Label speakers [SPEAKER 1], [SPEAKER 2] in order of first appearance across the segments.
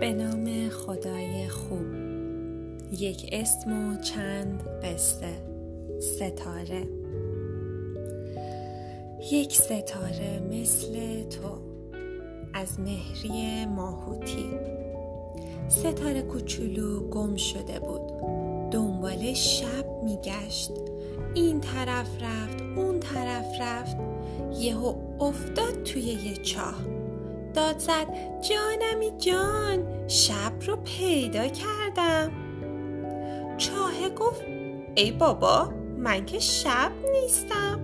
[SPEAKER 1] به نام خدای خوب. یک اسم و چند قصه. ستاره. یک ستاره مثل تو. از مهری ماهوتی. ستاره کوچولو گم شده بود. دنبال شب میگشت. این طرف رفت اون طرف رفت. یهو افتاد توی یه چاه. داد زد. جانمی جان شب رو پیدا کردم. چاه گفت ای بابا من که شب نیستم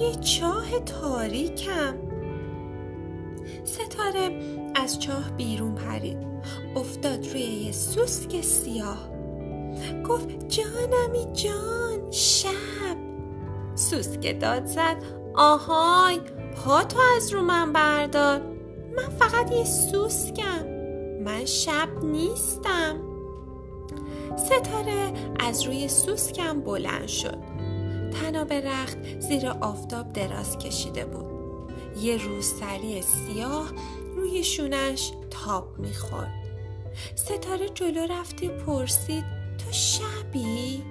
[SPEAKER 1] یه چاه تاریکم. ستاره از چاه بیرون پرید. افتاد روی یه سوسک سیاه. گفت جانمی جان شب. سوسک داد زد آهای پا تو از رو من بردار. من فقط یه سوسکم. من شب نیستم. ستاره از روی سوسکم بلند شد. تناب رخت زیر آفتاب دراز کشیده بود. یه روسری سیاه روی شونش تاب می‌خورد. ستاره جلو رفتی پرسید تو شبی؟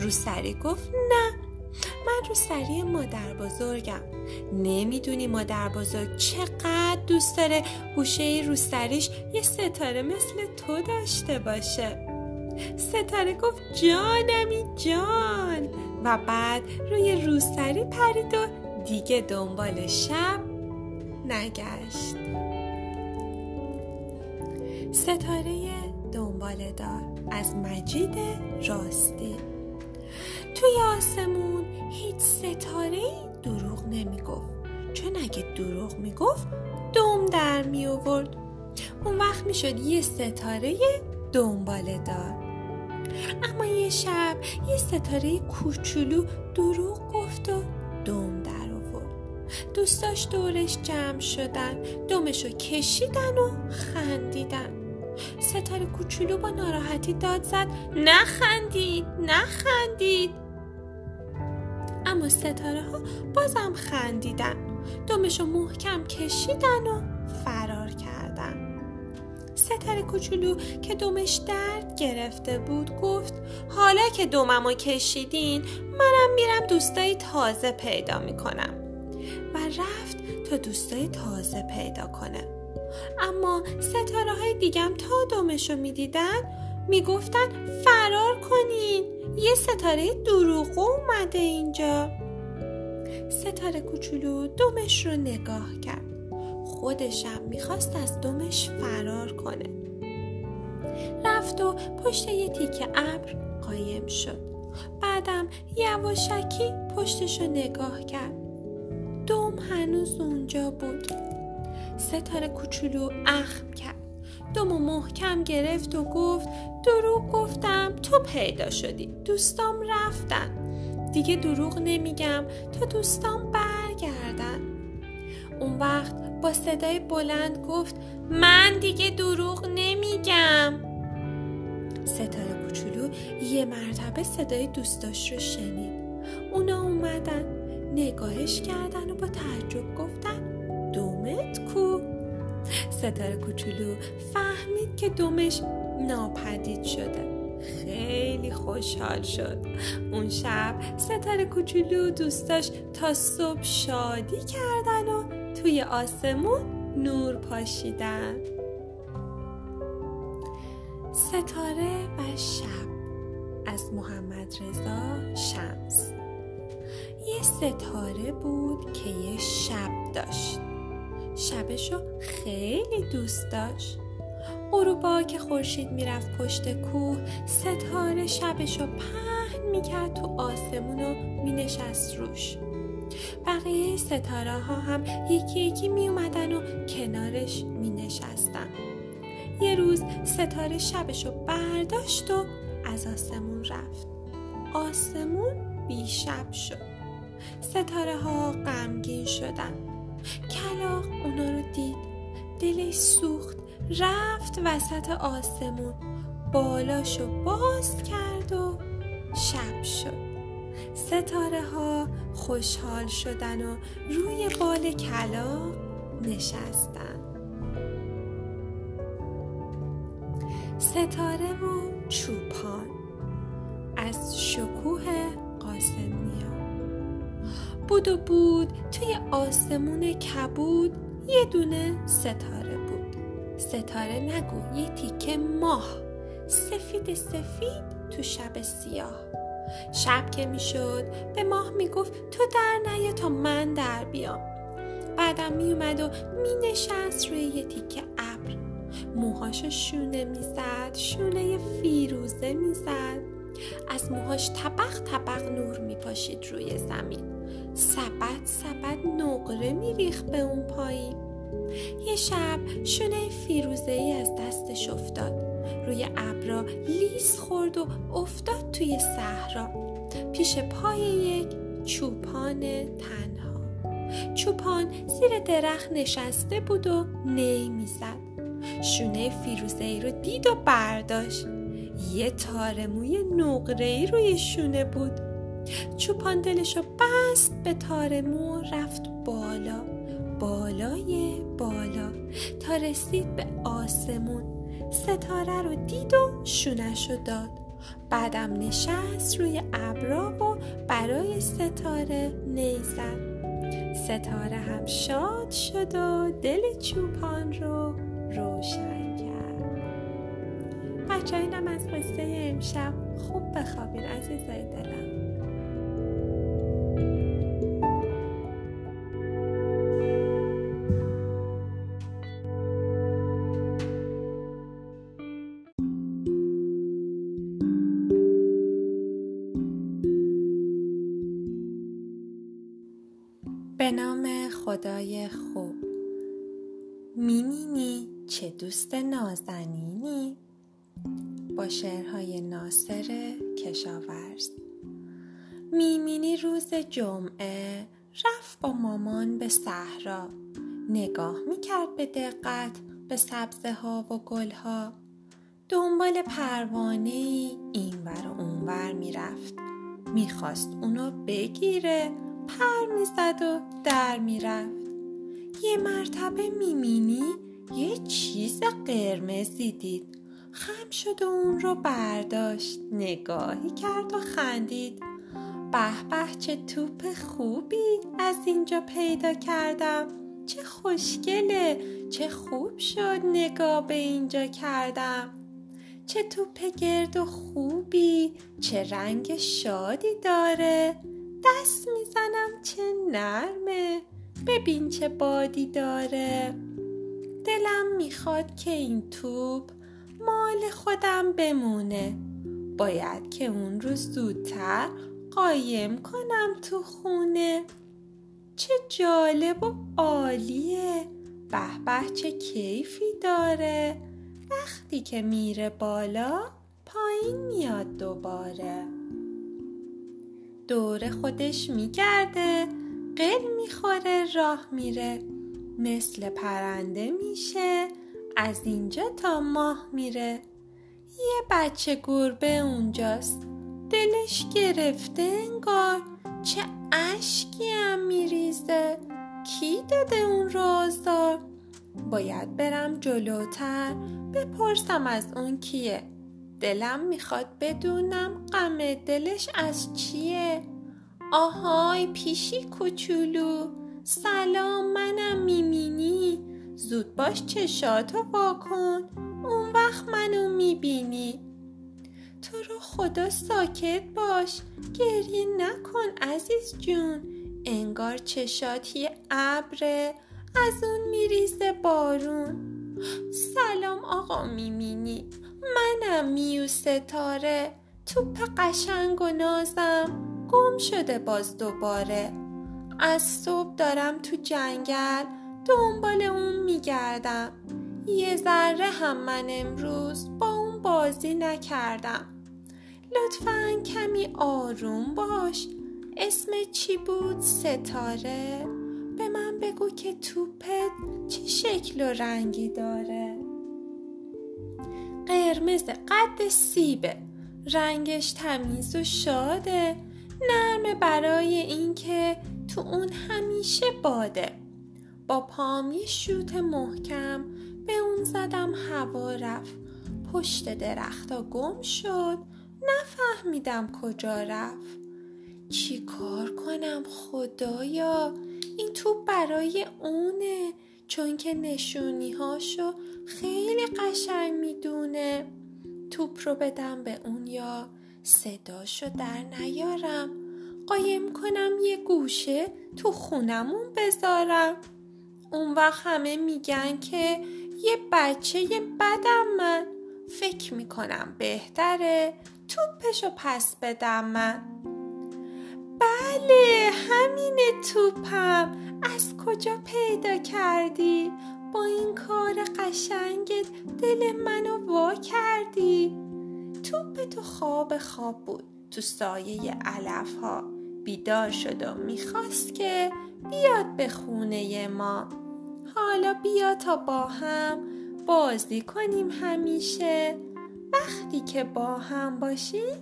[SPEAKER 1] روسری گفت نه. من روسری مادر بزرگم. نمی‌دونی مادر بزرگ چقدر دوست داره گوشه روسریش یه ستاره مثل تو داشته باشه. ستاره گفت جانمی جان. و بعد روی روسری پرید و دیگه دنبال شب نگشت. ستاره دنبال دار از مجید راستی. توی آسمون هیچ ستاره دروغ نمی‌گفت. چون اگه دروغ می‌گفت دوم در می آورد اون وقت می‌شد یه ستاره دنباله دار. اما یه شب یه ستاره کوچولو دروغ گفت و دوم در آورد. دوستاش دورش جمع شدن دومشو کشیدن و خندیدن. ستاره کوچولو با ناراحتی داد زد نخندید نخندید. اما ستاره ها بازم خندیدن. دومشو محکم کشیدن و فرار کردن. ستاره کوچولو که دومش درد گرفته بود گفت حالا که دوممو کشیدین منم میرم دوستای تازه پیدا می‌کنم. و رفت تا دوستای تازه پیدا کنه. اما ستاره های دیگم تا دومشو می‌دیدن می‌گفتن فرار کنین. یه ستاره دروغو اومده اینجا. ستاره کوچولو دومش رو نگاه کرد. خودشم می‌خواست از دومش فرار کنه. رفت و پشت یه تیکه ابر قایم شد. بعدم یواشکی پشتشو نگاه کرد. دوم هنوز اونجا بود. ستاره کوچولو اخم کرد. دومو محکم گرفت و گفت دروغ گفتم تو پیدا شدی دوستام رفتن. دیگه دروغ نمیگم تا دوستام برگردن. اون وقت با صدای بلند گفت من دیگه دروغ نمیگم. ستاره کوچولو یه مرتبه صدای دوستاش رو شنید. اونا اومدن نگاهش کردن و با تعجب گفتن دومت کو؟ ستاره کوچولو فهمید که دومش ناپدید شده. خیلی خوشحال شد. اون شب ستاره کوچولو دوستاش تا صبح شادی کردن و توی آسمون نور پاشیدن. ستاره و شب از محمد رضا شمس. یه ستاره بود که یه شب داشت. شبشو خیلی دوست داشت غروبا که خورشید می‌رفت پشت کوه ستاره شبشو پهن می‌کرد تو آسمون و مینشست روش بقیه ستاره ها هم یکی یکی می اومدن و کنارش می نشستن. یه روز ستاره شبشو برداشت و از آسمون رفت. آسمون بیشب شد. ستاره ها غمگین شدن. کلاق اونا رو دید. دلش سوخت. رفت وسط آسمون. بالاشو باز کرد و شب شد. ستاره ها خوشحال شدن و روی بال کلاق نشستن ستاره و چوپان از شکوه قاسمیا بود و بود توی آسمون کبود یه دونه ستاره بود. ستاره نگو یه تیکه ماه. سفید سفید تو شب سیاه. شب که می‌شد به ماه می‌گفت تو در نیا تا من در بیام. بعدم میومد و مینشست روی یه تیکه ابر. موهاشو شونه می‌زد شونه فیروزه می‌زد. از موهاش طبق طبق نور میپاشید روی زمین. سبد سبد نقره میریخت به اون پایین. یه شب شونه فیروزه ای از دستش افتاد. روی ابرا لیس خورد و افتاد توی صحرا. پیش پای یک چوپان تنها. چوپان زیر درخت نشسته بود و نی می‌زد. شونه فیروزه ای رو دید و برداشت. یه تار موی نقره ای روی شونه بود. چوپان دلشو بست به تار مو رفت بالا. بالای بالا. تا رسید به آسمون. ستاره رو دید و شونش داد. بعدم نشست روی ابرا و برای ستاره نیزد. ستاره هم شاد شد و دل چوپان رو روشن کرد. بچه اینم از قصه امشب. خوب بخوابین عزیزای دلم. خوب. میمینی چه دوست نازنینی؟ با شعرهای ناصر کشاورز. میمینی روز جمعه رفت با مامان به صحرا. نگاه می‌کرد به دقت به سبزه ها و گل ها دنبال پروانه ای این و اون ور می‌رفت. می‌خواست اونو بگیره پر می‌زد و در می‌رفت. یه مرتبه میمینی یه چیز قرمزی دید. خم شد و اون رو برداشت. نگاهی کرد و خندید. به به چه توپ خوبی از اینجا پیدا کردم. چه خوشگله چه خوب شد نگاه به اینجا کردم. چه توپ گرد و خوبی چه رنگ شادی داره. دست می‌زنم چه نرمه. ببین چه بادی داره. دلم می‌خواد که این توپ مال خودم بمونه. باید که اون رو زودتر قایم کنم تو خونه. چه جالب و عالیه. به به چه کیفی داره. وقتی که میره بالا پایین میاد دوباره. دور خودش میگرده. قل می‌خوره راه میره. مثل پرنده میشه از اینجا تا ماه میره. یه بچه گربه اونجاست. دلش گرفته انگار. چه اشکی هم میریزه. کی داده اون رو باید برم جلوتر. بپرسم از اون کیه. دلم می‌خواد بدونم غم دلش از چیه. آهای پیشی کوچولو سلام منم میمینی زود باش چشاتو واکن اون وقت منو می‌بینی. تو رو خدا ساکت باش گریه نکن عزیز جون. انگار چشاتی ابره از اون میریزه بارون. سلام آقا میمینی منم میو ستاره. توپ قشنگ و نازم. گم شده باز دوباره. از صبح دارم تو جنگل دنبال اون میگردم. یه ذره هم من امروز با اون بازی نکردم. لطفا کمی آروم باش. اسم چی بود؟ ستاره. به من بگو که توپت چه شکل و رنگی داره. قرمز قد سیبه. رنگش تمیز و شاده. نرمه برای اینکه تو اون همیشه باده. با پام یه شوت محکم به اون زدم هوا رفت. پشت درختا گم شد نفهمیدم کجا رفت. چی کار کنم خدایا؟ این توپ برای اونه چون که نشونی هاشو خیلی قشنگ می‌دونه. توپ رو بدم به اون یا صداشو در نیارم. قایم کنم یه گوشه تو خونمون بذارم. اون وقت همه میگن که یه بچه یه بدم من. فکر می‌کنم بهتره توپشو پس بدم من. بله همین توپم. از کجا پیدا کردی؟ با این کار قشنگت دل منو وا کردی. توپ تو خواب خواب بود. تو سایه علف ها بیدار شد و می‌خواست که بیاد به خونه ما. حالا بیا تا با هم بازی کنیم همیشه. وقتی که با هم باشیم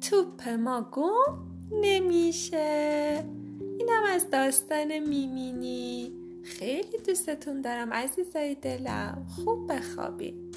[SPEAKER 1] توپ ما گم نمیشه. اینم از داستان میمینی خیلی دوستتون دارم عزیزای دلم. خوب بخوابید.